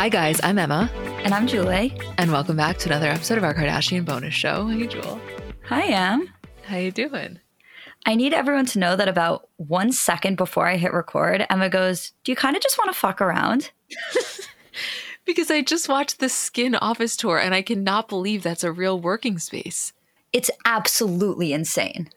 Hi, guys. I'm Emma. And I'm Julie. And welcome back to another episode of our Kardashian bonus show. Hey, Jewel. Hi, Em. How you doing? I need everyone to know that about one second before I hit record, Emma goes, Do you kind of just want to fuck around? because I just watched the SKKN office tour and I cannot believe that's a real working space. It's absolutely insane.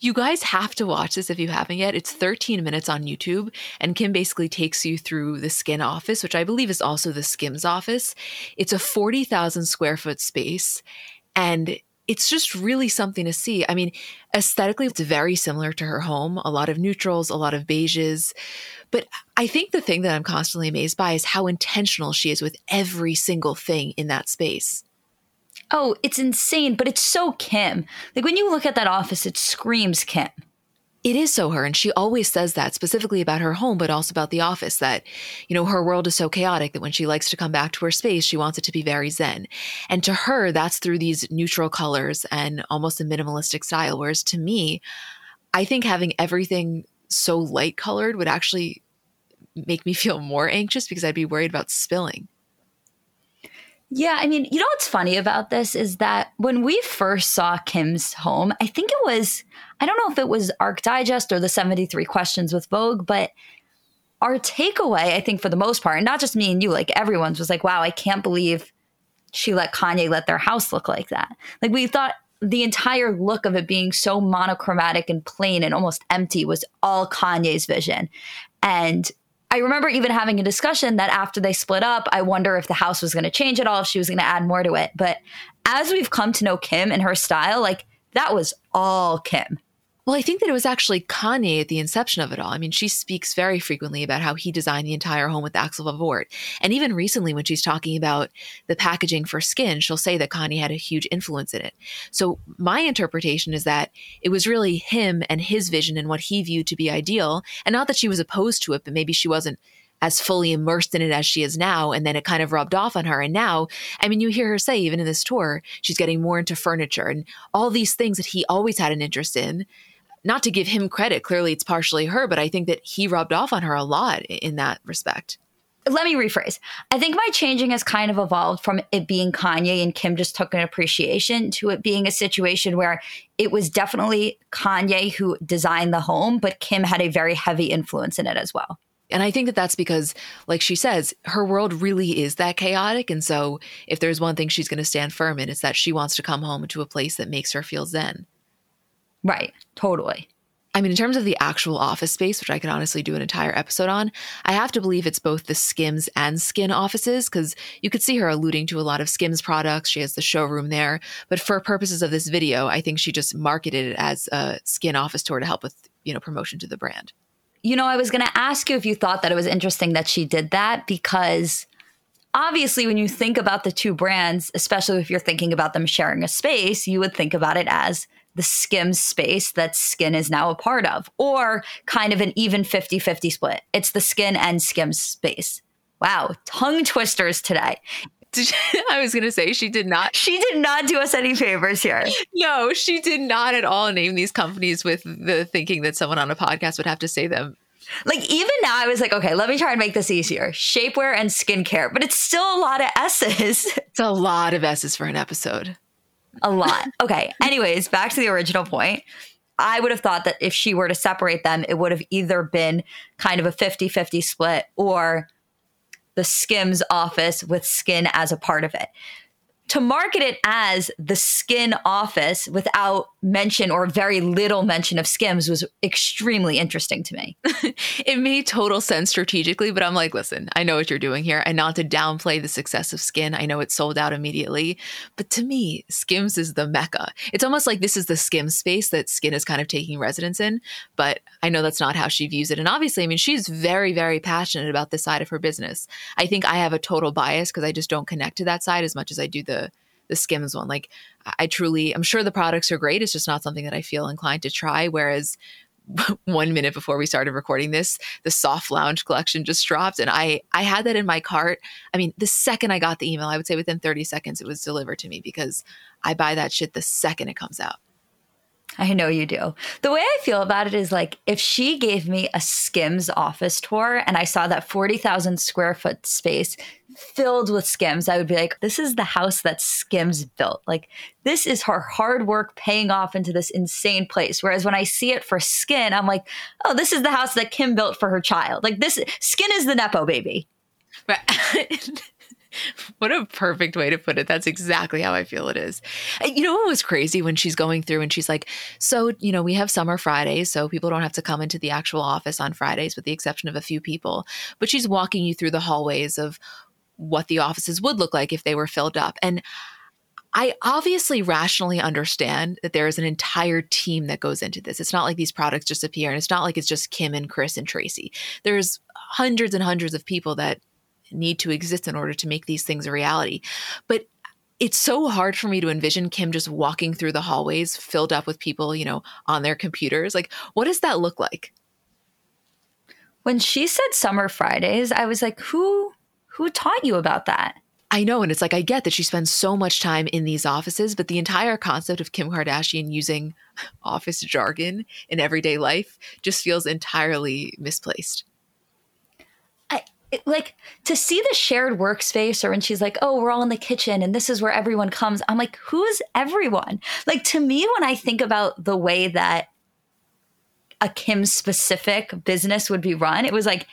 You guys have to watch this if you haven't yet. It's 13 minutes on YouTube, and Kim basically takes you through the SKKN office, which I believe is also the Skims office. It's a 40,000 square foot space, and it's just really something to see. I mean, aesthetically, it's very similar to her home a lot of neutrals, a lot of beiges. But I think the thing that I'm constantly amazed by is how intentional she is with every single thing in that space. Oh, it's insane, but it's so Kim. Like when you look at that office, it screams Kim. It is so her. And she always says that specifically about her home, but also about the office that, you know, her world is so chaotic that when she likes to come back to her space, she wants it to be very zen. And to her, that's through these neutral colors and almost a minimalistic style. Whereas to me, I think having everything so light colored would actually make me feel more anxious because I'd be worried about spilling. Yeah, I mean, you know what's funny about this is that when we first saw Kim's home, I think it was, I don't know if it was Arch Digest or the 73 Questions with Vogue, but our takeaway, I think for the most part, and not just me and you, like everyone's was like, wow, I can't believe she let Kanye let their house look like that. Like we thought the entire look of it being so monochromatic and plain and almost empty was all Kanye's vision. And I remember even having a discussion that after they split up, I wonder if the house was going to change at all, if she was going to add more to it. But as we've come to know Kim and her style, like that was all Kim. Well, I think that it was actually Kanye at the inception of it all. I mean, she speaks very frequently about how he designed the entire home with Axel Vervoordt. And even recently, when she's talking about the packaging for SKKN, she'll say that Kanye had a huge influence in it. So, my interpretation is that it was really him and his vision and what he viewed to be ideal. And not that she was opposed to it, but maybe she wasn't as fully immersed in it as she is now. And then it kind of rubbed off on her. And now, I mean, you hear her say, even in this tour, she's getting more into furniture and all these things that he always had an interest in not to give him credit, clearly it's partially her, but I think that he rubbed off on her a lot in that respect. Let me rephrase. I think my changing has kind of evolved from it being Kanye and Kim just took an appreciation to it being a situation where it was definitely Kanye who designed the home, but Kim had a very heavy influence in it as well. And I think that that's because, like she says, her world really is that chaotic. And so, if there's one thing she's going to stand firm in, it's that she wants to come home to a place that makes her feel zen. Right. Totally. I mean, in terms of the actual office space, which I could honestly do an entire episode on, I have to believe it's both the Skims and SKKN offices because you could see her alluding to a lot of Skims products. She has the showroom there. But for purposes of this video, I think she just marketed it as a SKKN office tour to help with, you know, promotion to the brand. You know, I was going to ask you if you thought that it was interesting that she did that because obviously when you think about the two brands, especially if you're thinking about them sharing a space, you would think about it as the skim space that SKKN is now a part of, or kind of an even 50 50 split. It's the SKKN and skim space. Wow, tongue twisters today. I was going to say she did not. She did not do us any favors here. No, she did not at all name these companies with the thinking that someone on a podcast would have to say them. Like even now, I was like, okay, let me try and make this easier. Shapewear and skincare, but it's still a lot of S's. It's a lot of S's for an episode a lot. Okay. Anyways, back to the original point. I would have thought that if she were to separate them, it would have either been kind of a 50 50 split or the Skims office with SKKN as a part of it. To market it as the SKKN office without mention or very little mention of skims was extremely interesting to me. it made total sense strategically, but I'm like, listen, I know what you're doing here. And not to downplay the success of SKKN, I know it sold out immediately. But to me, skims is the mecca. It's almost like this is the skim space that SKKN is kind of taking residence in. But I know that's not how she views it. And obviously, I mean, she's very, very passionate about this side of her business. I think I have a total bias because I just don't connect to that side as much as I do the the Skims one. Like I truly, I'm sure the products are great. It's just not something that I feel inclined to try. Whereas one minute before we started recording this, the soft lounge collection just dropped, and I I had that in my cart. I mean, the second I got the email, I would say within 30 seconds it was delivered to me because I buy that shit the second it comes out. I know you do. The way I feel about it is like if she gave me a Skims office tour and I saw that 40,000 square foot space filled with Skims, I would be like, this is the house that Skims built. Like, this is her hard work paying off into this insane place. Whereas when I see it for SKKN, I'm like, oh, this is the house that Kim built for her child. Like, this SKKN is the Nepo baby. Right. what a perfect way to put it. That's exactly how I feel it is. You know what was crazy when she's going through and she's like, So, you know, we have summer Fridays, so people don't have to come into the actual office on Fridays, with the exception of a few people. But she's walking you through the hallways of what the offices would look like if they were filled up. And I obviously rationally understand that there is an entire team that goes into this. It's not like these products just appear and it's not like it's just Kim and Kris and Tracy. There's hundreds and hundreds of people that need to exist in order to make these things a reality. But it's so hard for me to envision Kim just walking through the hallways filled up with people, you know, on their computers. Like, what does that look like? When she said summer Fridays, I was like, who who taught you about that? I know. And it's like, I get that she spends so much time in these offices, but the entire concept of Kim Kardashian using office jargon in everyday life just feels entirely misplaced it, like to see the shared workspace or when she's like oh we're all in the kitchen and this is where everyone comes i'm like who's everyone like to me when i think about the way that a kim specific business would be run it was like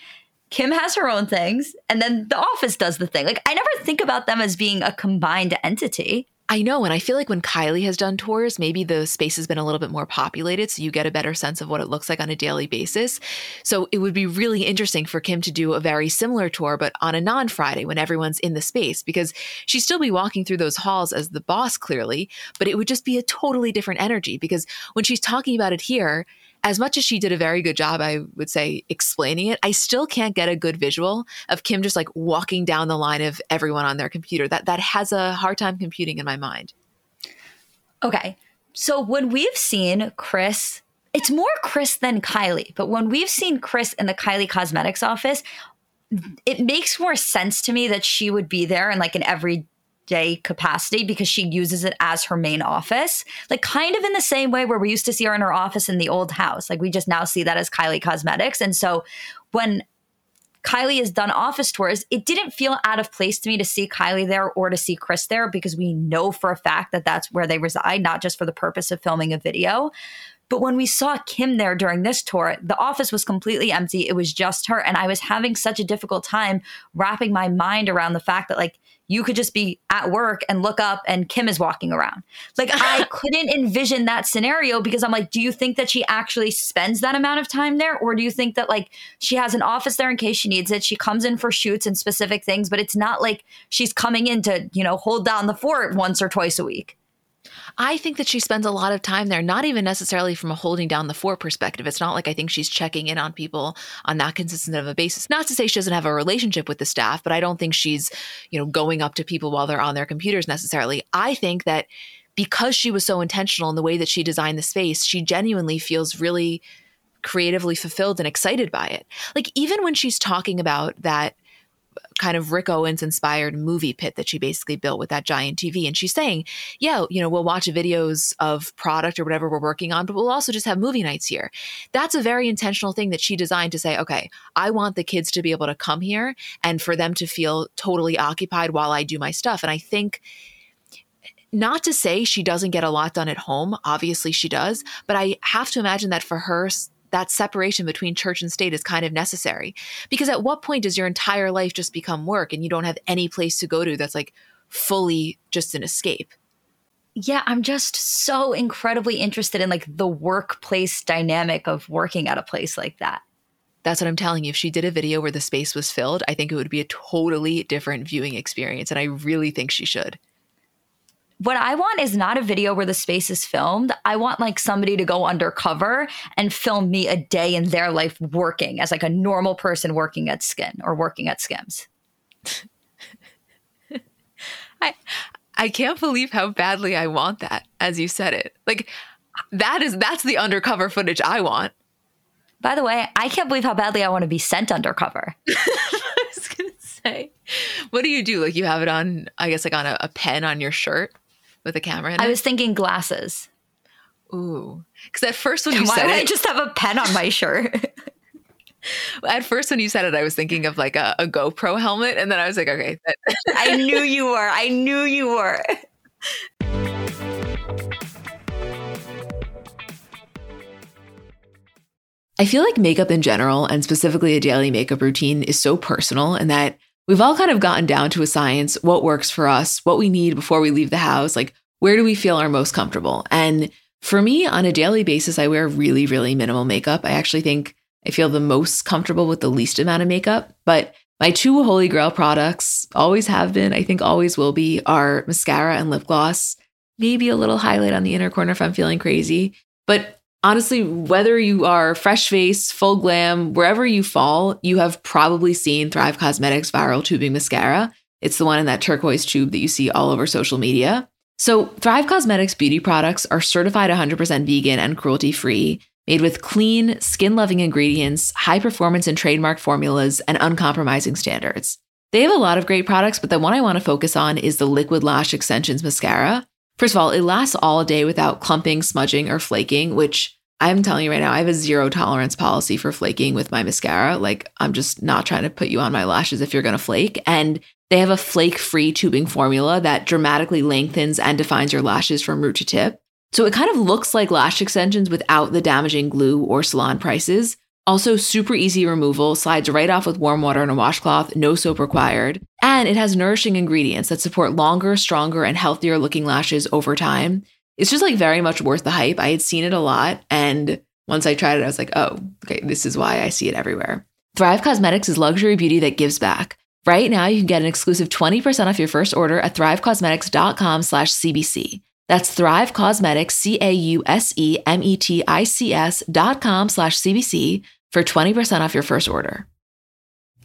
kim has her own things and then the office does the thing like i never think about them as being a combined entity I know. And I feel like when Kylie has done tours, maybe the space has been a little bit more populated. So you get a better sense of what it looks like on a daily basis. So it would be really interesting for Kim to do a very similar tour, but on a non Friday when everyone's in the space, because she'd still be walking through those halls as the boss, clearly, but it would just be a totally different energy. Because when she's talking about it here, as much as she did a very good job, I would say, explaining it, I still can't get a good visual of Kim just like walking down the line of everyone on their computer. That that has a hard time computing in my mind. Okay. So when we've seen Kris, it's more Kris than Kylie, but when we've seen Kris in the Kylie Cosmetics office, it makes more sense to me that she would be there in like an every day capacity because she uses it as her main office. Like kind of in the same way where we used to see her in her office in the old house. Like we just now see that as Kylie Cosmetics. And so when Kylie has done office tours, it didn't feel out of place to me to see Kylie there or to see Kris there because we know for a fact that that's where they reside, not just for the purpose of filming a video. But when we saw Kim there during this tour, the office was completely empty. It was just her. And I was having such a difficult time wrapping my mind around the fact that, like, you could just be at work and look up and Kim is walking around. Like I couldn't envision that scenario because I'm like, do you think that she actually spends that amount of time there? Or do you think that like she has an office there in case she needs it? She comes in for shoots and specific things, but it's not like she's coming in to, you know, hold down the fort once or twice a week. I think that she spends a lot of time there, not even necessarily from a holding down the fort perspective. It's not like I think she's checking in on people on that consistent of a basis. Not to say she doesn't have a relationship with the staff, but I don't think she's, you know, going up to people while they're on their computers necessarily. I think that because she was so intentional in the way that she designed the space, she genuinely feels really creatively fulfilled and excited by it. Like even when she's talking about that kind of Rick Owens inspired movie pit that she basically built with that giant TV. And she's saying, yeah, you know, we'll watch videos of product or whatever we're working on, but we'll also just have movie nights here. That's a very intentional thing that she designed to say, okay, I want the kids to be able to come here and for them to feel totally occupied while I do my stuff. And I think not to say she doesn't get a lot done at home. Obviously, she does. But I have to imagine that for her, that separation between church and state is kind of necessary. Because at what point does your entire life just become work and you don't have any place to go to that's like fully just an escape. Yeah, I'm just so incredibly interested in like the workplace dynamic of working at a place like that. That's what I'm telling you. If she did a video where the space was filled, I think it would be a totally different viewing experience. And I really think she should. What I want is not a video where the space is filmed. I want like somebody to go undercover and film me a day in their life working as like a normal person working at SKKN or working at Skims. I I can't believe how badly I want that as you said it. Like that is that's the undercover footage I want. By the way, I can't believe how badly I want to be sent undercover. I was gonna say, what do you do? Like you have it on, I guess, like on a, a pen on your shirt with a camera. I was thinking glasses. Ooh, because at first when you Why said would it, I just have a pen on my shirt? at first when you said it, I was thinking of like a, a GoPro helmet, and then I was like, okay, that- I knew you were. I knew you were. I feel like makeup in general, and specifically a daily makeup routine, is so personal and that we've all kind of gotten down to a science what works for us, what we need before we leave the house, like where do we feel our most comfortable. And for me, on a daily basis, I wear really, really minimal makeup. I actually think I feel the most comfortable with the least amount of makeup. But my two holy grail products always have been, I think always will be, are mascara and lip gloss. Maybe a little highlight on the inner corner if I'm feeling crazy. But honestly, whether you are fresh face, full glam, wherever you fall, you have probably seen Thrive Causemetics Viral Tubing Mascara. It's the one in that turquoise tube that you see all over social media. So, Thrive Causemetics beauty products are certified 100% vegan and cruelty free, made with clean, skin loving ingredients, high performance and trademark formulas, and uncompromising standards. They have a lot of great products, but the one I want to focus on is the Liquid Lash Extensions Mascara. First of all, it lasts all day without clumping, smudging, or flaking, which I'm telling you right now, I have a zero tolerance policy for flaking with my mascara. Like, I'm just not trying to put you on my lashes if you're going to flake. And they have a flake free tubing formula that dramatically lengthens and defines your lashes from root to tip. So it kind of looks like lash extensions without the damaging glue or salon prices. Also, super easy removal, slides right off with warm water and a washcloth, no soap required. And it has nourishing ingredients that support longer, stronger, and healthier looking lashes over time. It's just like very much worth the hype. I had seen it a lot. And once I tried it, I was like, oh, okay, this is why I see it everywhere. Thrive Causemetics is luxury beauty that gives back. Right now, you can get an exclusive 20% off your first order at thrivecausemetics.com slash CBC. That's Thrive Causemetics, C-A-U-S-E-M-E-T-I-C-S dot com slash CBC for 20% off your first order.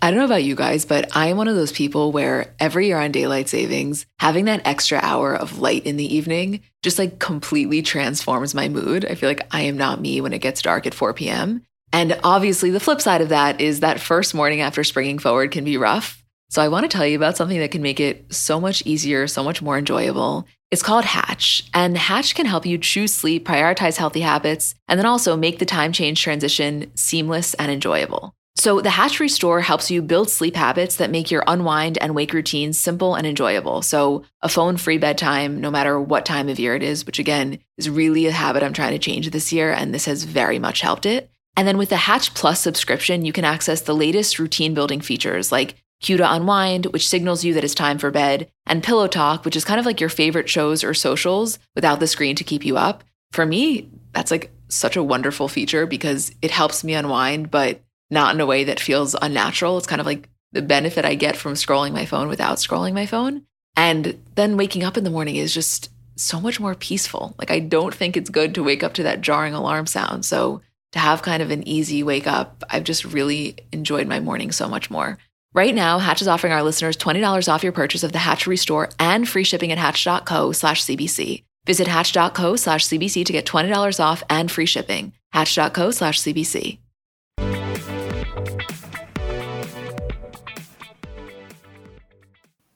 I don't know about you guys, but I am one of those people where every year on daylight savings, having that extra hour of light in the evening just like completely transforms my mood. I feel like I am not me when it gets dark at 4 p.m. And obviously, the flip side of that is that first morning after springing forward can be rough. So I want to tell you about something that can make it so much easier, so much more enjoyable. It's called Hatch, and Hatch can help you choose sleep, prioritize healthy habits, and then also make the time change transition seamless and enjoyable. So, the Hatch Restore helps you build sleep habits that make your unwind and wake routines simple and enjoyable. So, a phone free bedtime, no matter what time of year it is, which again is really a habit I'm trying to change this year, and this has very much helped it. And then with the Hatch Plus subscription, you can access the latest routine building features like Cue to Unwind, which signals you that it's time for bed, and Pillow Talk, which is kind of like your favorite shows or socials without the screen to keep you up. For me, that's like such a wonderful feature because it helps me unwind, but not in a way that feels unnatural. It's kind of like the benefit I get from scrolling my phone without scrolling my phone. And then waking up in the morning is just so much more peaceful. Like, I don't think it's good to wake up to that jarring alarm sound. So, to have kind of an easy wake up, I've just really enjoyed my morning so much more. Right now, Hatch is offering our listeners $20 off your purchase of the Hatch Restore and free shipping at hatch.co slash CBC. Visit hatch.co slash CBC to get $20 off and free shipping. Hatch.co slash CBC.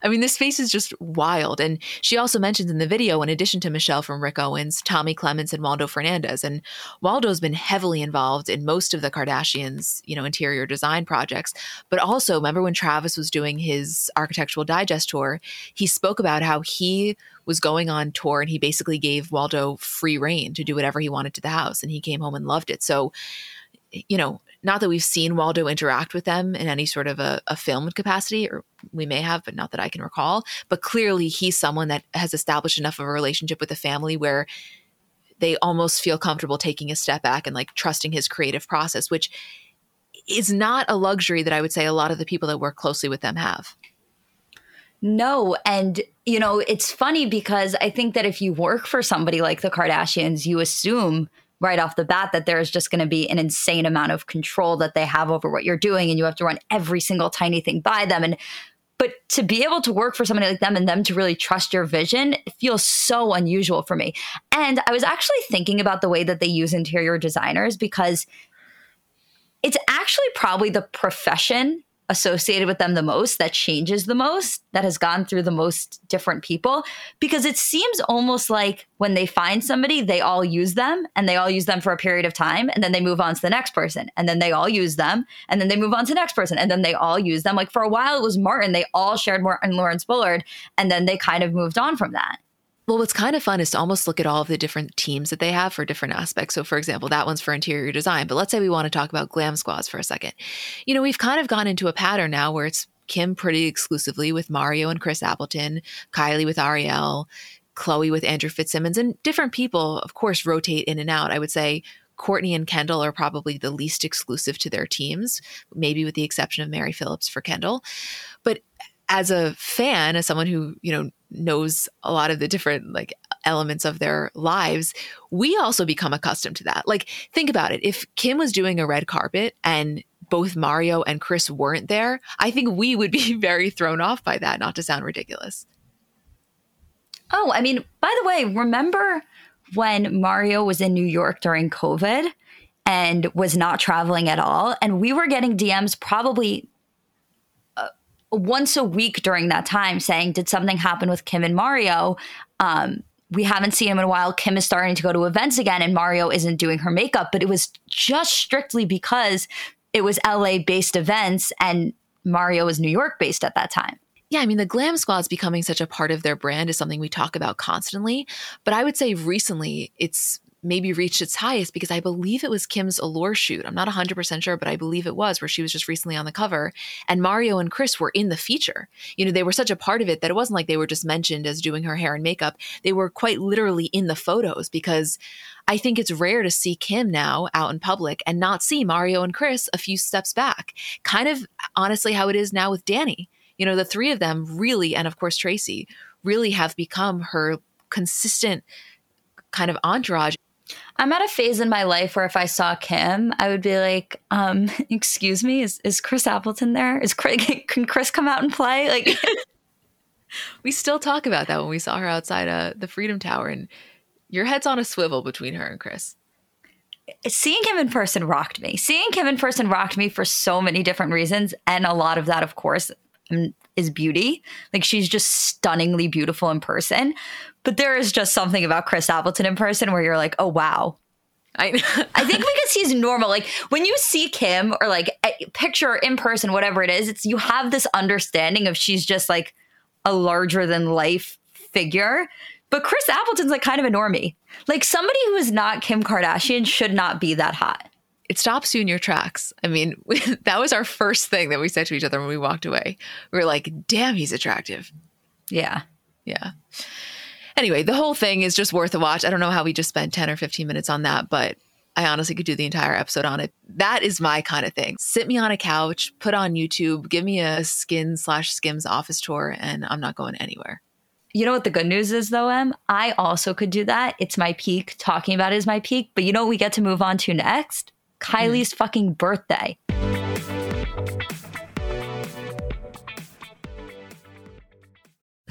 I mean, this space is just wild. And she also mentions in the video, in addition to Michelle from Rick Owens, Tommy Clements and Waldo Fernandez. And Waldo's been heavily involved in most of the Kardashians, you know, interior design projects. But also, remember when Travis was doing his architectural digest tour, he spoke about how he was going on tour and he basically gave Waldo free reign to do whatever he wanted to the house. And he came home and loved it. So, you know, not that we've seen Waldo interact with them in any sort of a, a filmed capacity, or we may have, but not that I can recall. But clearly, he's someone that has established enough of a relationship with the family where they almost feel comfortable taking a step back and like trusting his creative process, which is not a luxury that I would say a lot of the people that work closely with them have. No. And, you know, it's funny because I think that if you work for somebody like the Kardashians, you assume right off the bat that there's just going to be an insane amount of control that they have over what you're doing and you have to run every single tiny thing by them and but to be able to work for somebody like them and them to really trust your vision feels so unusual for me. And i was actually thinking about the way that they use interior designers because it's actually probably the profession associated with them the most that changes the most that has gone through the most different people because it seems almost like when they find somebody they all use them and they all use them for a period of time and then they move on to the next person and then they all use them and then they move on to the next person and then they all use them. Like for a while it was martin they all shared martin lawrence bullard and then they kind of moved on from that well, what's kind of fun is to almost look at all of the different teams that they have for different aspects. So, for example, that one's for interior design, but let's say we want to talk about glam squads for a second. You know, we've kind of gone into a pattern now where it's Kim pretty exclusively with Mario and Chris Appleton, Kylie with Ariel, Khloé with Andrew Fitzsimmons, and different people, of course, rotate in and out. I would say Kourtney and Kendall are probably the least exclusive to their teams, maybe with the exception of Mary Phillips for Kendall. But as a fan, as someone who, you know, knows a lot of the different like elements of their lives, we also become accustomed to that. Like, think about it. If Kim was doing a red carpet and both Mario and Chris weren't there, I think we would be very thrown off by that, not to sound ridiculous. Oh, I mean, by the way, remember when Mario was in New York during COVID and was not traveling at all? And we were getting DMs probably once a week during that time saying, Did something happen with Kim and Mario? Um, we haven't seen him in a while. Kim is starting to go to events again, and Mario isn't doing her makeup. But it was just strictly because it was LA based events and Mario was New York based at that time. Yeah, I mean, the glam squad's becoming such a part of their brand is something we talk about constantly. But I would say recently it's maybe reached its highest because I believe it was Kim's Allure shoot. I'm not 100% sure, but I believe it was where she was just recently on the cover. And Mario and Chris were in the feature. You know, they were such a part of it that it wasn't like they were just mentioned as doing her hair and makeup. They were quite literally in the photos because I think it's rare to see Kim now out in public and not see Mario and Chris a few steps back. Kind of honestly how it is now with Danny. You know, the three of them really, and of course Tracy, really have become her consistent kind of entourage I'm at a phase in my life where if I saw Kim, I would be like, um, excuse me, is, is Chris Appleton there? Is Chris, can Chris come out and play? Like we still talk about that when we saw her outside uh, the Freedom Tower and your head's on a swivel between her and Chris. Seeing him in person rocked me. Seeing Kim in person rocked me for so many different reasons. And a lot of that, of course, is beauty. Like she's just stunningly beautiful in person. But there is just something about Chris Appleton in person where you're like, oh wow. I I think because he's normal. Like when you see Kim or like picture or in person, whatever it is, it's you have this understanding of she's just like a larger than life figure. But Chris Appleton's like kind of a normie. Like somebody who is not Kim Kardashian should not be that hot. It stops you in your tracks. I mean, we, that was our first thing that we said to each other when we walked away. We were like, damn, he's attractive. Yeah. Yeah anyway, the whole thing is just worth a watch. I don't know how we just spent 10 or 15 minutes on that, but I honestly could do the entire episode on it. That is my kind of thing. Sit me on a couch, put on YouTube, give me a SKKN slash skims office tour, and I'm not going anywhere. You know what the good news is though, Em? I also could do that. It's my peak. Talking about it is my peak. But you know what we get to move on to next? Kylie's mm. fucking birthday.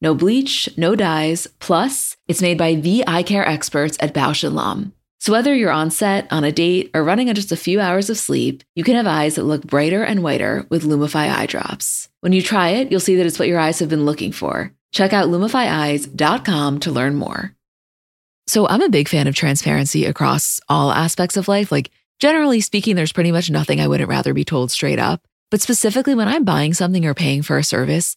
No bleach, no dyes. Plus, it's made by the eye care experts at Bausch & Lomb. So, whether you're on set, on a date, or running on just a few hours of sleep, you can have eyes that look brighter and whiter with Lumify eye drops. When you try it, you'll see that it's what your eyes have been looking for. Check out lumifyeyes.com to learn more. So, I'm a big fan of transparency across all aspects of life. Like, generally speaking, there's pretty much nothing I wouldn't rather be told straight up. But specifically, when I'm buying something or paying for a service,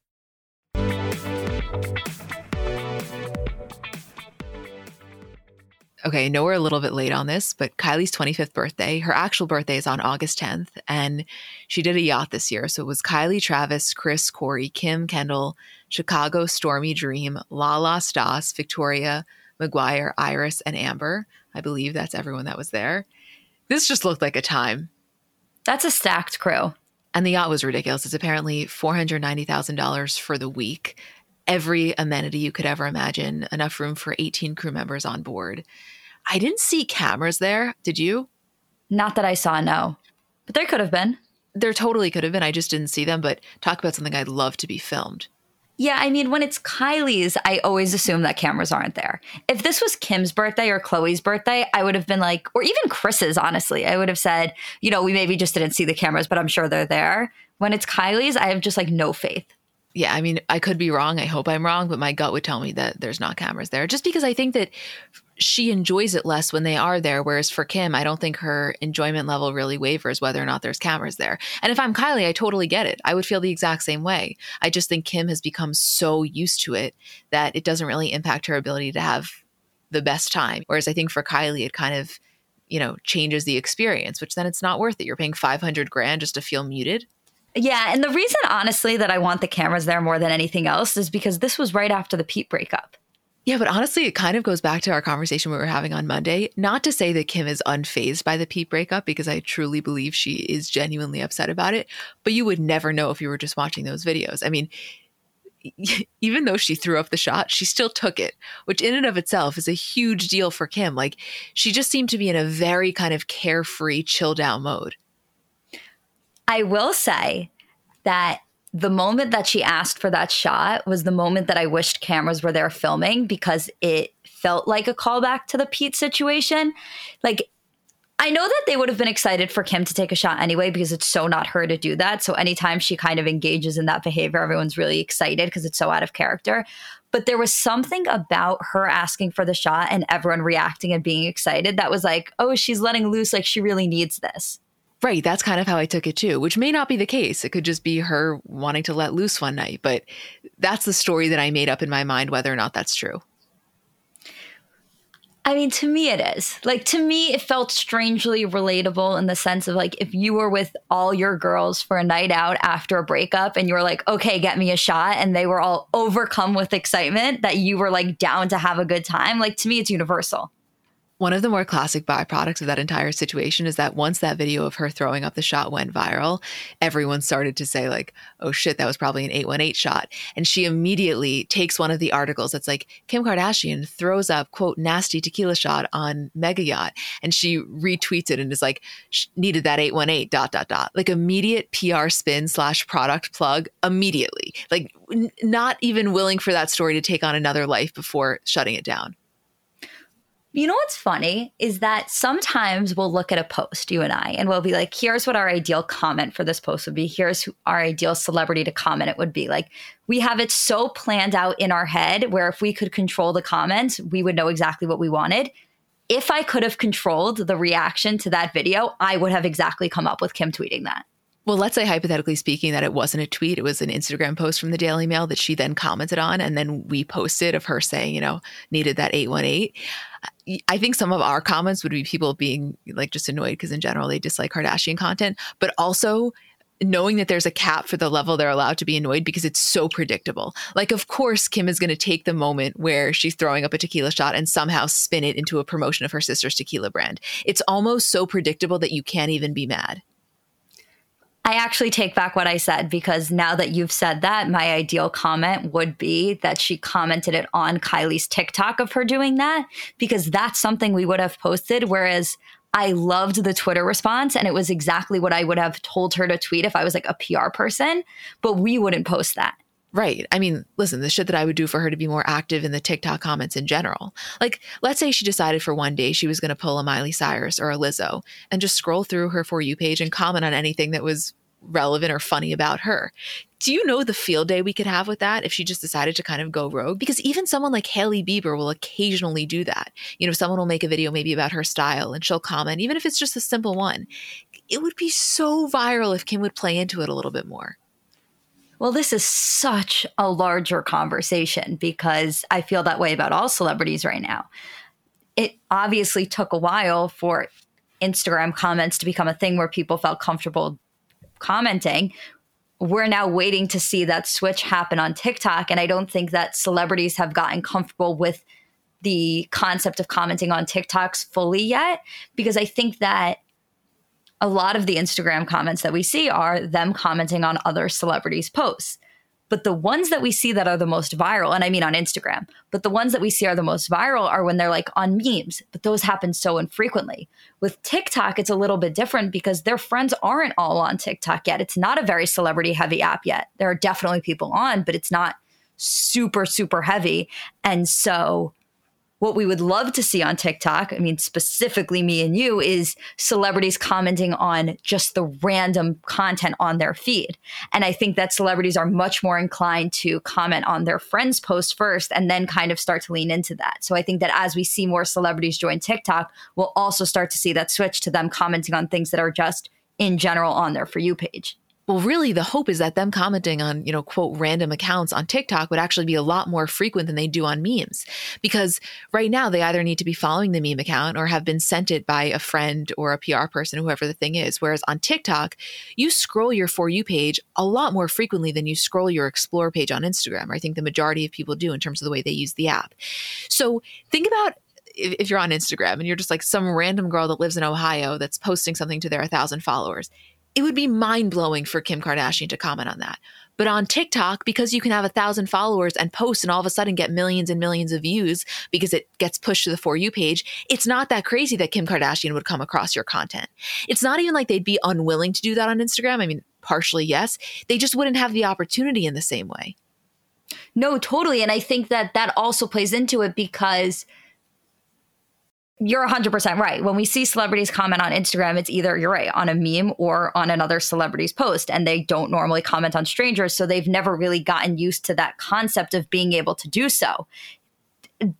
Okay, I know we're a little bit late on this, but Kylie's 25th birthday, her actual birthday is on August 10th, and she did a yacht this year. So it was Kylie, Travis, Kris, Corey, Kim, Kendall, Chicago, Stormi Dream, Lala, Stas, Victoria, McGuire, Iris, and Amber. I believe that's everyone that was there. This just looked like a time. That's a stacked crew. And the yacht was ridiculous. It's apparently $490,000 for the week every amenity you could ever imagine, enough room for 18 crew members on board. I didn't see cameras there. Did you? Not that I saw, no. But there could have been. There totally could have been. I just didn't see them, but talk about something I'd love to be filmed. Yeah, I mean, when it's Kylie's, I always assume that cameras aren't there. If this was Kim's birthday or Khloé's birthday, I would have been like, or even Kris's, honestly, I would have said, you know, we maybe just didn't see the cameras, but I'm sure they're there. When it's Kylie's, I have just like no faith yeah, I mean, I could be wrong. I hope I'm wrong, but my gut would tell me that there's not cameras there just because I think that she enjoys it less when they are there. Whereas for Kim, I don't think her enjoyment level really wavers whether or not there's cameras there. And if I'm Kylie, I totally get it. I would feel the exact same way. I just think Kim has become so used to it that it doesn't really impact her ability to have the best time. Whereas I think for Kylie, it kind of, you know, changes the experience, which then it's not worth it. You're paying 500 grand just to feel muted. Yeah, and the reason honestly that I want the cameras there more than anything else is because this was right after the Pete breakup. Yeah, but honestly, it kind of goes back to our conversation we were having on Monday. Not to say that Kim is unfazed by the Pete breakup, because I truly believe she is genuinely upset about it, but you would never know if you were just watching those videos. I mean, even though she threw up the shot, she still took it, which in and of itself is a huge deal for Kim. Like, she just seemed to be in a very kind of carefree, chill down mode. I will say that the moment that she asked for that shot was the moment that I wished cameras were there filming because it felt like a callback to the Pete situation. Like, I know that they would have been excited for Kim to take a shot anyway because it's so not her to do that. So anytime she kind of engages in that behavior, everyone's really excited because it's so out of character. But there was something about her asking for the shot and everyone reacting and being excited that was like, oh, she's letting loose. Like she really needs this. Right. That's kind of how I took it too, which may not be the case. It could just be her wanting to let loose one night, but that's the story that I made up in my mind, whether or not that's true. I mean, to me, it is. Like, to me, it felt strangely relatable in the sense of like, if you were with all your girls for a night out after a breakup and you were like, okay, get me a shot, and they were all overcome with excitement that you were like down to have a good time, like, to me, it's universal. One of the more classic byproducts of that entire situation is that once that video of her throwing up the shot went viral, everyone started to say, like, oh shit, that was probably an 818 shot. And she immediately takes one of the articles that's like, Kim Kardashian throws up, quote, nasty tequila shot on Mega Yacht. And she retweets it and is like, needed that 818, dot, dot, dot. Like immediate PR spin slash product plug immediately. Like, n- not even willing for that story to take on another life before shutting it down. You know what's funny is that sometimes we'll look at a post, you and I, and we'll be like, here's what our ideal comment for this post would be. Here's who our ideal celebrity to comment it would be. Like, we have it so planned out in our head where if we could control the comments, we would know exactly what we wanted. If I could have controlled the reaction to that video, I would have exactly come up with Kim tweeting that. Well, let's say hypothetically speaking that it wasn't a tweet, it was an Instagram post from the Daily Mail that she then commented on and then we posted of her saying, you know, needed that 818. I think some of our comments would be people being like just annoyed because in general they dislike Kardashian content, but also knowing that there's a cap for the level they're allowed to be annoyed because it's so predictable. Like, of course, Kim is going to take the moment where she's throwing up a tequila shot and somehow spin it into a promotion of her sister's tequila brand. It's almost so predictable that you can't even be mad. I actually take back what I said because now that you've said that, my ideal comment would be that she commented it on Kylie's TikTok of her doing that because that's something we would have posted. Whereas I loved the Twitter response and it was exactly what I would have told her to tweet if I was like a PR person, but we wouldn't post that. Right. I mean, listen, the shit that I would do for her to be more active in the TikTok comments in general. Like, let's say she decided for one day she was going to pull a Miley Cyrus or a Lizzo and just scroll through her For You page and comment on anything that was relevant or funny about her. Do you know the field day we could have with that if she just decided to kind of go rogue? Because even someone like Hailey Bieber will occasionally do that. You know, someone will make a video maybe about her style and she'll comment, even if it's just a simple one. It would be so viral if Kim would play into it a little bit more. Well, this is such a larger conversation because I feel that way about all celebrities right now. It obviously took a while for Instagram comments to become a thing where people felt comfortable commenting. We're now waiting to see that switch happen on TikTok. And I don't think that celebrities have gotten comfortable with the concept of commenting on TikToks fully yet, because I think that a lot of the Instagram comments that we see are them commenting on other celebrities' posts. But the ones that we see that are the most viral, and I mean on Instagram, but the ones that we see are the most viral are when they're like on memes, but those happen so infrequently. With TikTok, it's a little bit different because their friends aren't all on TikTok yet. It's not a very celebrity heavy app yet. There are definitely people on, but it's not super, super heavy. And so what we would love to see on TikTok, I mean, specifically me and you, is celebrities commenting on just the random content on their feed. And I think that celebrities are much more inclined to comment on their friends' post first and then kind of start to lean into that. So I think that as we see more celebrities join TikTok, we'll also start to see that switch to them commenting on things that are just in general on their For You page. Well, really, the hope is that them commenting on, you know, quote, random accounts on TikTok would actually be a lot more frequent than they do on memes. Because right now, they either need to be following the meme account or have been sent it by a friend or a PR person, whoever the thing is. Whereas on TikTok, you scroll your For You page a lot more frequently than you scroll your Explore page on Instagram. I think the majority of people do in terms of the way they use the app. So think about if you're on Instagram and you're just like some random girl that lives in Ohio that's posting something to their 1,000 followers it would be mind blowing for Kim Kardashian to comment on that. But on TikTok, because you can have a thousand followers and post and all of a sudden get millions and millions of views because it gets pushed to the For You page, it's not that crazy that Kim Kardashian would come across your content. It's not even like they'd be unwilling to do that on Instagram. I mean, partially, yes. They just wouldn't have the opportunity in the same way. No, totally. And I think that that also plays into it because you're 100% right. When we see celebrities comment on Instagram, it's either, you're right, on a meme or on another celebrity's post. And they don't normally comment on strangers. So they've never really gotten used to that concept of being able to do so.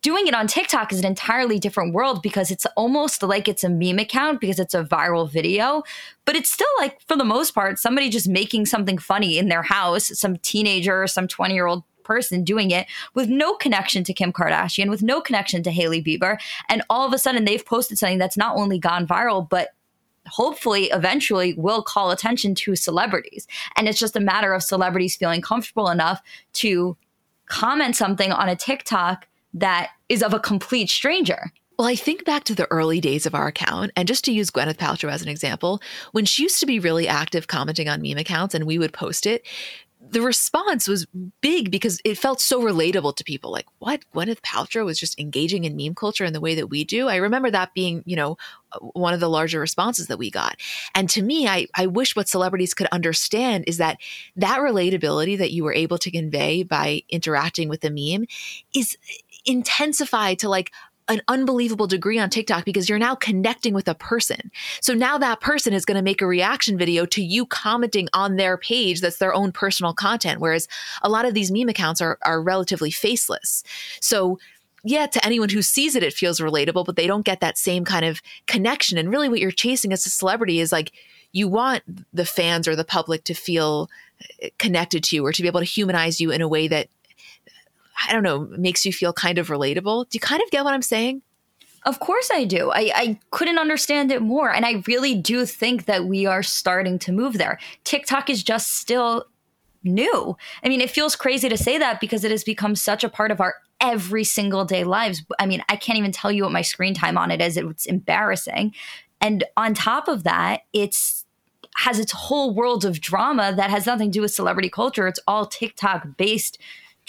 Doing it on TikTok is an entirely different world because it's almost like it's a meme account because it's a viral video. But it's still like, for the most part, somebody just making something funny in their house, some teenager, some 20 year old person doing it with no connection to Kim Kardashian, with no connection to Hailey Bieber. And all of a sudden they've posted something that's not only gone viral, but hopefully eventually will call attention to celebrities. And it's just a matter of celebrities feeling comfortable enough to comment something on a TikTok that is of a complete stranger. Well, I think back to the early days of our account, and just to use Gwyneth Paltrow as an example, when she used to be really active commenting on meme accounts and we would post it, the response was big because it felt so relatable to people. Like, what? Gwyneth Paltrow was just engaging in meme culture in the way that we do. I remember that being, you know, one of the larger responses that we got. And to me, I, I wish what celebrities could understand is that that relatability that you were able to convey by interacting with the meme is intensified to like an unbelievable degree on TikTok because you're now connecting with a person. So now that person is going to make a reaction video to you commenting on their page that's their own personal content. Whereas a lot of these meme accounts are, are relatively faceless. So yeah, to anyone who sees it, it feels relatable, but they don't get that same kind of connection. And really, what you're chasing as a celebrity is like you want the fans or the public to feel connected to you or to be able to humanize you in a way that I don't know, makes you feel kind of relatable. Do you kind of get what I'm saying? Of course I do. I, I couldn't understand it more. And I really do think that we are starting to move there. TikTok is just still new. I mean, it feels crazy to say that because it has become such a part of our every single day lives. I mean, I can't even tell you what my screen time on it is. It's embarrassing. And on top of that, it's has its whole world of drama that has nothing to do with celebrity culture. It's all TikTok based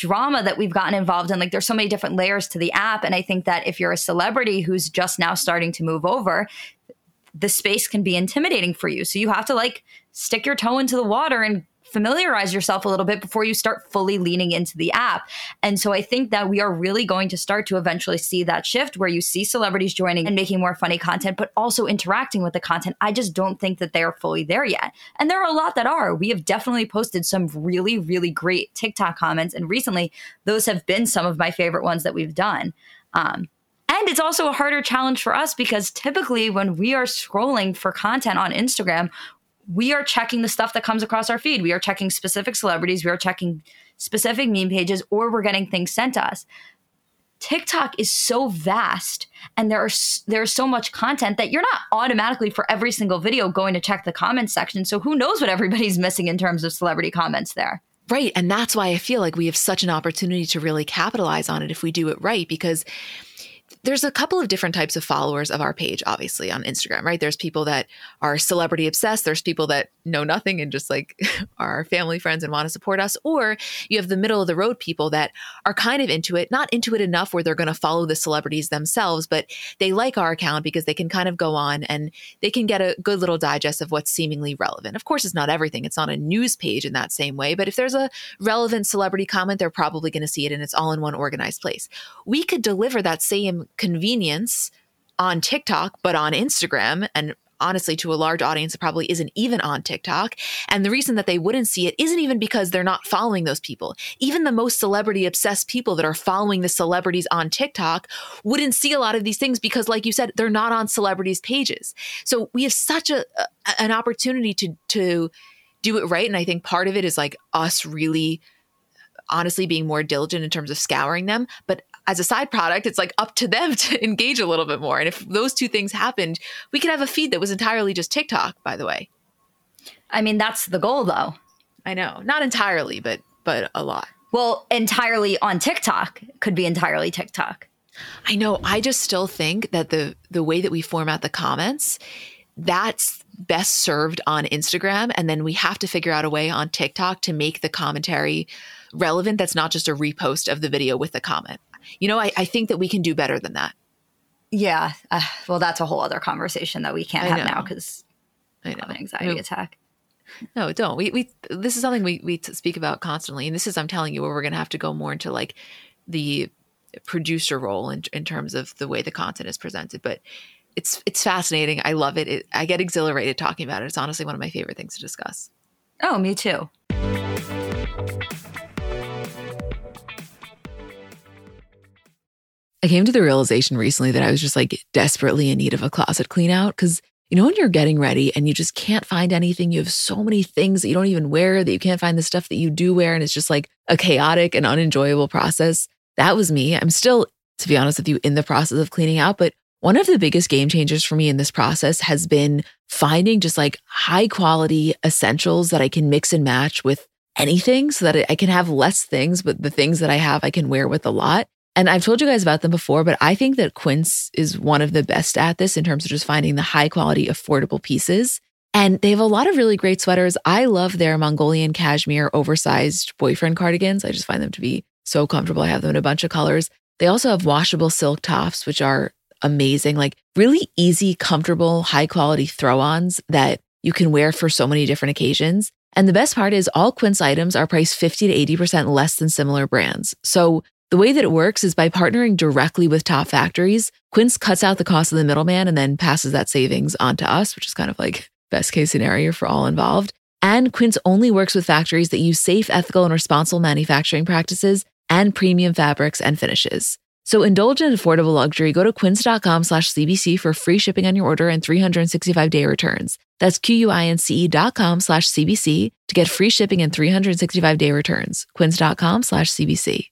drama that we've gotten involved in. Like there's so many different layers to the app. And I think that if you're a celebrity who's just now starting to move over, the space can be intimidating for you. So you have to like stick your toe into the water and familiarize yourself a little bit before you start fully leaning into the app. And so I think that we are really going to start to eventually see that shift where you see celebrities joining and making more funny content, but also interacting with the content. I just don't think that they are fully there yet. And there are a lot that are. We have definitely posted some really, really great TikTok comments. And recently, those have been some of my favorite ones that we've done. Um, and it's also a harder challenge for us because typically when we are scrolling for content on Instagram, we are checking the stuff that comes across our feed. We are checking specific celebrities, we are checking specific meme pages, or we're getting things sent to us. TikTok is so vast and there are there's so much content that you're not automatically for every single video going to check the comments section. So who knows what everybody's missing in terms of celebrity comments there. Right, and that's why I feel like we have such an opportunity to really capitalize on it if we do it right because there's a couple of different types of followers of our page, obviously, on Instagram, right? There's people that are celebrity obsessed. There's people that know nothing and just like are family friends and want to support us. Or you have the middle of the road people that are kind of into it, not into it enough where they're going to follow the celebrities themselves, but they like our account because they can kind of go on and they can get a good little digest of what's seemingly relevant. Of course, it's not everything. It's not a news page in that same way, but if there's a relevant celebrity comment, they're probably going to see it and it's all in one organized place. We could deliver that same convenience on TikTok, but on Instagram and honestly to a large audience that probably isn't even on TikTok. And the reason that they wouldn't see it isn't even because they're not following those people. Even the most celebrity obsessed people that are following the celebrities on TikTok wouldn't see a lot of these things because, like you said, they're not on celebrities' pages. So we have such a, a an opportunity to to do it right. And I think part of it is like us really honestly being more diligent in terms of scouring them. But as a side product, it's like up to them to engage a little bit more. And if those two things happened, we could have a feed that was entirely just TikTok, by the way. I mean, that's the goal though. I know. Not entirely, but but a lot. Well, entirely on TikTok could be entirely TikTok. I know. I just still think that the the way that we format the comments, that's best served on Instagram and then we have to figure out a way on TikTok to make the commentary relevant that's not just a repost of the video with the comment you know, I, I think that we can do better than that. Yeah. Uh, well, that's a whole other conversation that we can't have now because I have an anxiety attack. No, don't. We we this is something we we speak about constantly, and this is I'm telling you where we're going to have to go more into like the producer role in in terms of the way the content is presented. But it's it's fascinating. I love it. it I get exhilarated talking about it. It's honestly one of my favorite things to discuss. Oh, me too. I came to the realization recently that I was just like desperately in need of a closet clean out because you know when you're getting ready and you just can't find anything, you have so many things that you don't even wear that you can't find the stuff that you do wear and it's just like a chaotic and unenjoyable process. That was me. I'm still to be honest with you in the process of cleaning out, but one of the biggest game changers for me in this process has been finding just like high quality essentials that I can mix and match with anything so that I can have less things, but the things that I have I can wear with a lot. And I've told you guys about them before, but I think that Quince is one of the best at this in terms of just finding the high quality, affordable pieces. And they have a lot of really great sweaters. I love their Mongolian cashmere oversized boyfriend cardigans. I just find them to be so comfortable. I have them in a bunch of colors. They also have washable silk tops, which are amazing, like really easy, comfortable, high quality throw ons that you can wear for so many different occasions. And the best part is all Quince items are priced 50 to 80% less than similar brands. So the way that it works is by partnering directly with top factories, Quince cuts out the cost of the middleman and then passes that savings on to us, which is kind of like best case scenario for all involved. And Quince only works with factories that use safe, ethical, and responsible manufacturing practices and premium fabrics and finishes. So indulge in affordable luxury. Go to quince.com slash CBC for free shipping on your order and 365 day returns. That's Q-U-I-N-C-E dot com slash CBC to get free shipping and 365 day returns. Quince.com slash CBC.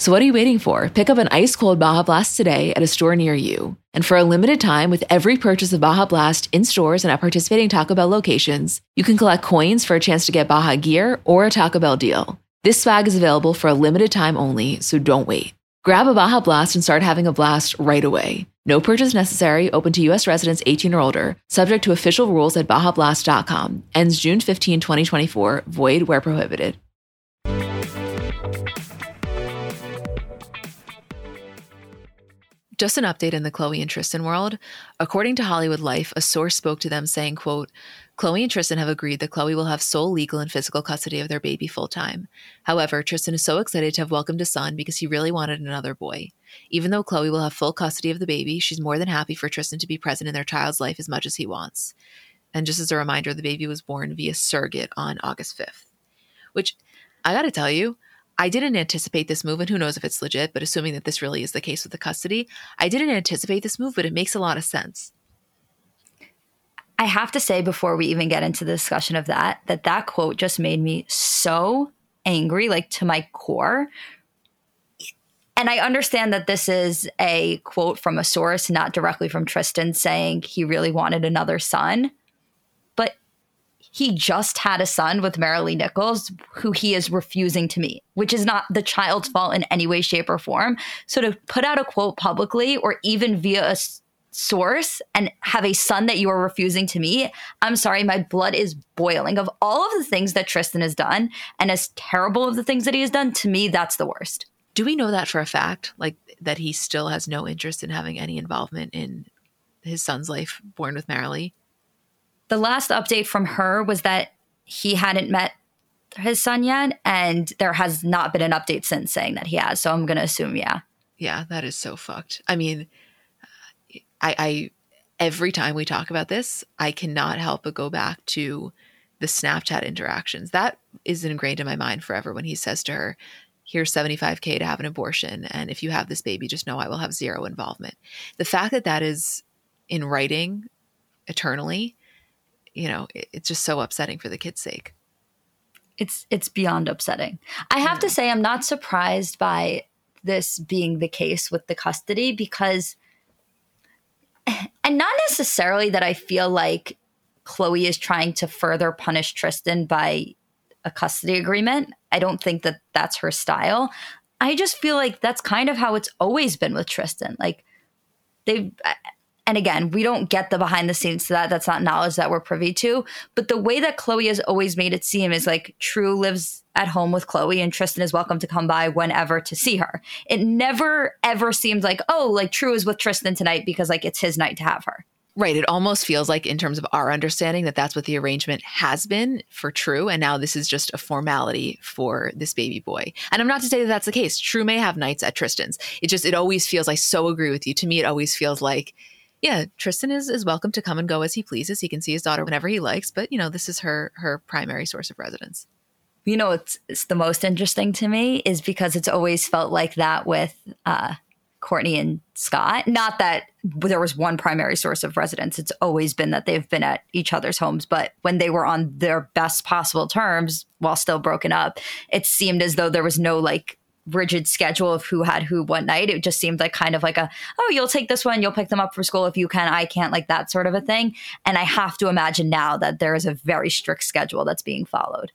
So what are you waiting for? Pick up an ice cold Baja Blast today at a store near you. And for a limited time, with every purchase of Baja Blast in stores and at participating Taco Bell locations, you can collect coins for a chance to get Baja gear or a Taco Bell deal. This swag is available for a limited time only, so don't wait. Grab a Baja Blast and start having a blast right away. No purchase necessary, open to U.S. residents 18 or older, subject to official rules at BajaBlast.com. Ends June 15, 2024, void where prohibited. Just an update in the Khloé and Tristan world. According to Hollywood Life, a source spoke to them saying, quote, Khloé and Tristan have agreed that Khloé will have sole legal and physical custody of their baby full time. However, Tristan is so excited to have welcomed a son because he really wanted another boy. Even though Khloé will have full custody of the baby, she's more than happy for Tristan to be present in their child's life as much as he wants. And just as a reminder, the baby was born via surrogate on August 5th. Which, I gotta tell you, I didn't anticipate this move, and who knows if it's legit, but assuming that this really is the case with the custody, I didn't anticipate this move, but it makes a lot of sense. I have to say before we even get into the discussion of that, that that quote just made me so angry, like to my core. And I understand that this is a quote from a source, not directly from Tristan saying he really wanted another son. He just had a son with Maralee Nichols, who he is refusing to meet, which is not the child's fault in any way, shape, or form. So to put out a quote publicly or even via a source and have a son that you are refusing to meet, I'm sorry, my blood is boiling. Of all of the things that Tristan has done, and as terrible of the things that he has done, to me, that's the worst. Do we know that for a fact? Like that he still has no interest in having any involvement in his son's life born with Maralee? The last update from her was that he hadn't met his son yet, and there has not been an update since saying that he has. So I'm to assume, yeah. Yeah, that is so fucked. I mean, uh, I, I every time we talk about this, I cannot help but go back to the Snapchat interactions. That is ingrained in my mind forever when he says to her, Here's 75K to have an abortion. And if you have this baby, just know I will have zero involvement. The fact that that is in writing eternally, you know, it, it's just so upsetting for the kid's sake. It's it's beyond upsetting. I have yeah. to say I'm not surprised by this being the case with the custody because and not necessarily that I feel like Khloé is trying to further punish Tristan by a custody agreement. I don't think that that's her style. I just feel like that's kind of how it's always been with Tristan. Like they've and again, we don't get the behind the scenes to that. That's not knowledge that we're privy to. But the way that Khloé has always made it seem is like True lives at home with Khloé and Tristan is welcome to come by whenever to see her. It never ever seems like, oh, like True is with Tristan tonight because like it's his night to have her. Right. It almost feels like, in terms of our understanding, that that's what the arrangement has been for True. And now this is just a formality for this baby boy. And I'm not to say that that's the case. True may have nights at Tristan's. It just, it always feels, I so agree with you. To me, it always feels like yeah, Tristan is is welcome to come and go as he pleases. He can see his daughter whenever he likes, but you know, this is her her primary source of residence. You know, it's, it's the most interesting to me is because it's always felt like that with uh, Kourtney and Scott. Not that there was one primary source of residence. It's always been that they've been at each other's homes. But when they were on their best possible terms while still broken up, it seemed as though there was no like rigid schedule of who had who what night. It just seemed like kind of like a, oh, you'll take this one, you'll pick them up for school if you can, I can't, like that sort of a thing. And I have to imagine now that there is a very strict schedule that's being followed.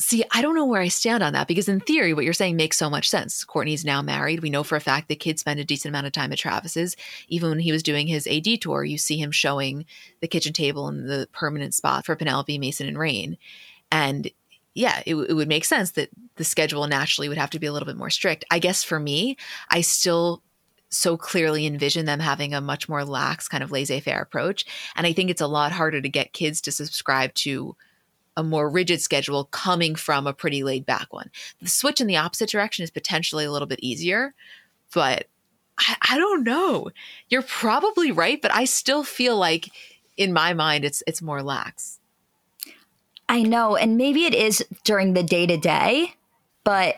See, I don't know where I stand on that because, in theory, what you're saying makes so much sense. Kourtney's now married. We know for a fact that kids spend a decent amount of time at Travis's. Even when he was doing his AD tour, you see him showing the kitchen table and the permanent spot for Penelope, Mason, and Reign. And yeah, it, it would make sense that the schedule naturally would have to be a little bit more strict. I guess for me, I still so clearly envision them having a much more lax kind of laissez-faire approach. And i think it's a lot harder to get kids to subscribe to a more rigid schedule coming from a pretty laid back one. The switch in the opposite direction is potentially a little bit easier but I, I don't know. You're probably right but i still feel like in my mind it's it's more lax i know and maybe it is during the day to day but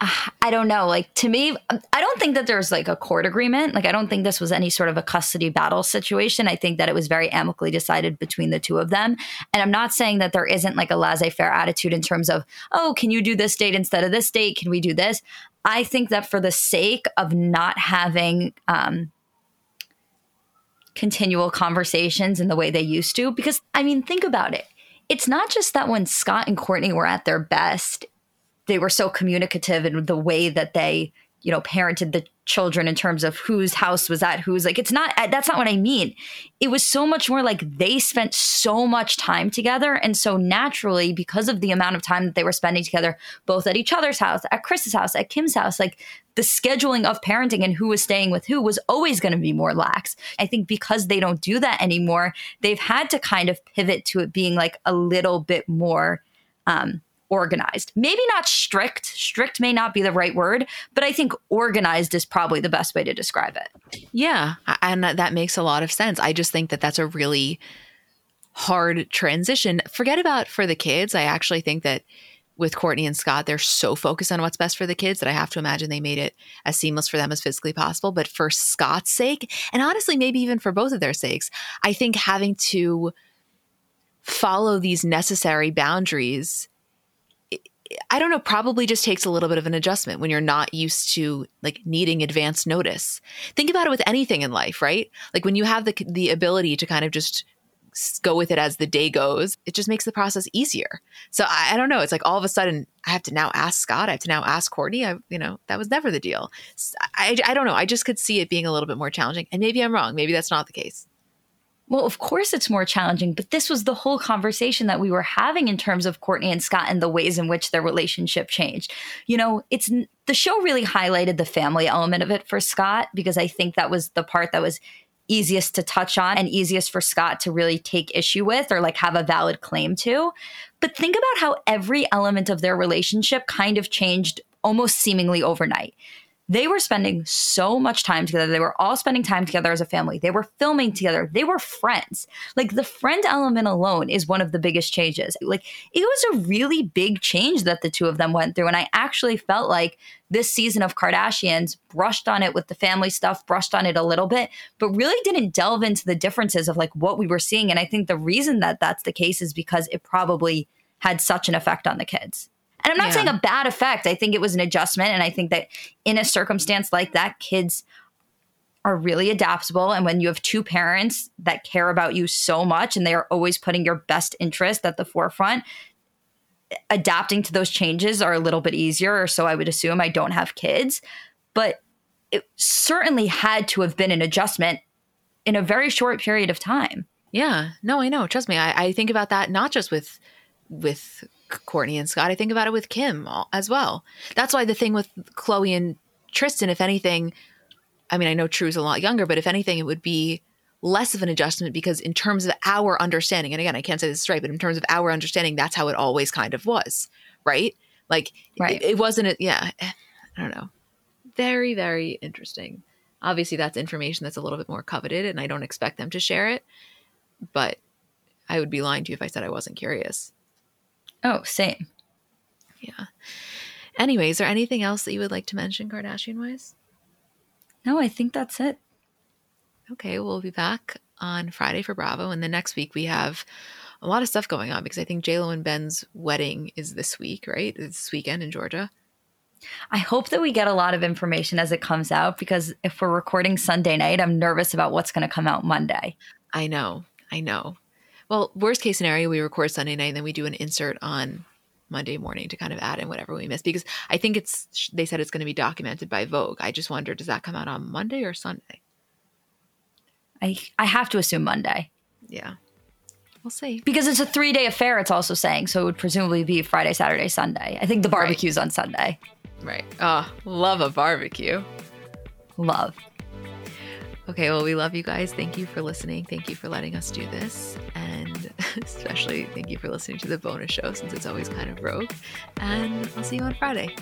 I don't know. Like to me, I don't think that there's like a court agreement. Like I don't think this was any sort of a custody battle situation. I think that it was very amicably decided between the two of them. And I'm not saying that there isn't like a laissez-faire attitude in terms of, oh, can you do this date instead of this date? Can we do this? I think that for the sake of not having um, continual conversations in the way they used to, because I mean, think about it. It's not just that when Scott and Kourtney were at their best, they were so communicative in the way that they you know parented the children in terms of whose house was at whose like it's not that's not what i mean. It was so much more like they spent so much time together and so naturally because of the amount of time that they were spending together both at each other's house at Kris's house at kim's house like the scheduling of parenting and who was staying with who was always going to be more lax. I think because they don't do that anymore they've had to kind of pivot to it being like a little bit more um organized. Maybe not strict. Strict may not be the right word, but I think organized is probably the best way to describe it. Yeah. And that makes a lot of sense. I just think that that's a really hard transition. Forget about for the kids. I actually think that with Kourtney and Scott, they're so focused on what's best for the kids that I have to imagine they made it as seamless for them as physically possible. But for Scott's sake, and honestly, maybe even for both of their sakes, I think having to follow these necessary boundaries I don't know, probably just takes a little bit of an adjustment when you're not used to like needing advance notice. Think about it with anything in life, right? Like when you have the the ability to kind of just go with it as the day goes, it just makes the process easier. So I, I, don't know. It's like all of a sudden I have to now ask Scott. I have to now ask Kourtney. I, you know, that was never the deal. I, I don't know. I just could see it being a little bit more challenging. And maybe I'm wrong. Maybe that's not the case. Well, of course it's more challenging, but this was the whole conversation that we were having in terms of Kourtney and Scott and the ways in which their relationship changed. You know, it's the show really highlighted the family element of it for Scott because I think that was the part that was easiest to touch on and easiest for Scott to really take issue with or like have a valid claim to. But think about how every element of their relationship kind of changed almost seemingly overnight they were spending so much time together. They were all spending time together as a family. They were filming together. They were friends. Like the friend element alone is one of the biggest changes. Like it was a really big change that the two of them went through. And I actually felt like this season of Kardashians brushed on it with the family stuff, brushed on it a little bit, but really didn't delve into the differences of like what we were seeing. And I think the reason that that's the case is because it probably had such an effect on the kids. And I'm not yeah. saying a bad effect. I think it was an adjustment. And I think that in a circumstance like that, kids are really adaptable. And when you have two parents that care about you so much and they are always putting your best interest at the forefront, adapting to those changes are a little bit easier. Or so I would assume. I don't have kids, but it certainly had to have been an adjustment in a very short period of time. Yeah, no, I know. Trust me, I, I think about that not just with with Kourtney and Scott. I think about it with Kim as well. That's why the thing with Khloé and Tristan, if anything, I mean, I know True's a lot younger, but if anything, it would be less of an adjustment because in terms of our understanding, and again, I can't say this straight, but in terms of our understanding, that's how it always kind of was, right? Like, right. It, it wasn't, a, yeah, eh, I don't know. Very, very interesting. Obviously, that's information that's a little bit more coveted, and I don't expect them to share it, but I would be lying to you if I said I wasn't curious. Oh, same. Yeah. Anyway, is there anything else that you would like to mention Kardashian wise? No, I think that's it. Okay, we'll be back on Friday for Bravo, and the next week we have a lot of stuff going on because I think JLo and Ben's wedding is this week, right? It's this weekend in Georgia. I hope that we get a lot of information as it comes out because if we're recording Sunday night, I'm nervous about what's going to come out Monday. I know. I know. Well, worst case scenario, we record Sunday night and then we do an insert on Monday morning to kind of add in whatever we miss because I think it's they said it's going to be documented by Vogue. I just wonder does that come out on Monday or Sunday? I I have to assume Monday. Yeah. We'll see. Because it's a 3-day affair it's also saying, so it would presumably be Friday, Saturday, Sunday. I think the barbecue's right. on Sunday. Right. Oh, love a barbecue. love. Okay, well, we love you guys. Thank you for listening. Thank you for letting us do this. And especially thank you for listening to the bonus show since it's always kind of rogue. And I'll see you on Friday.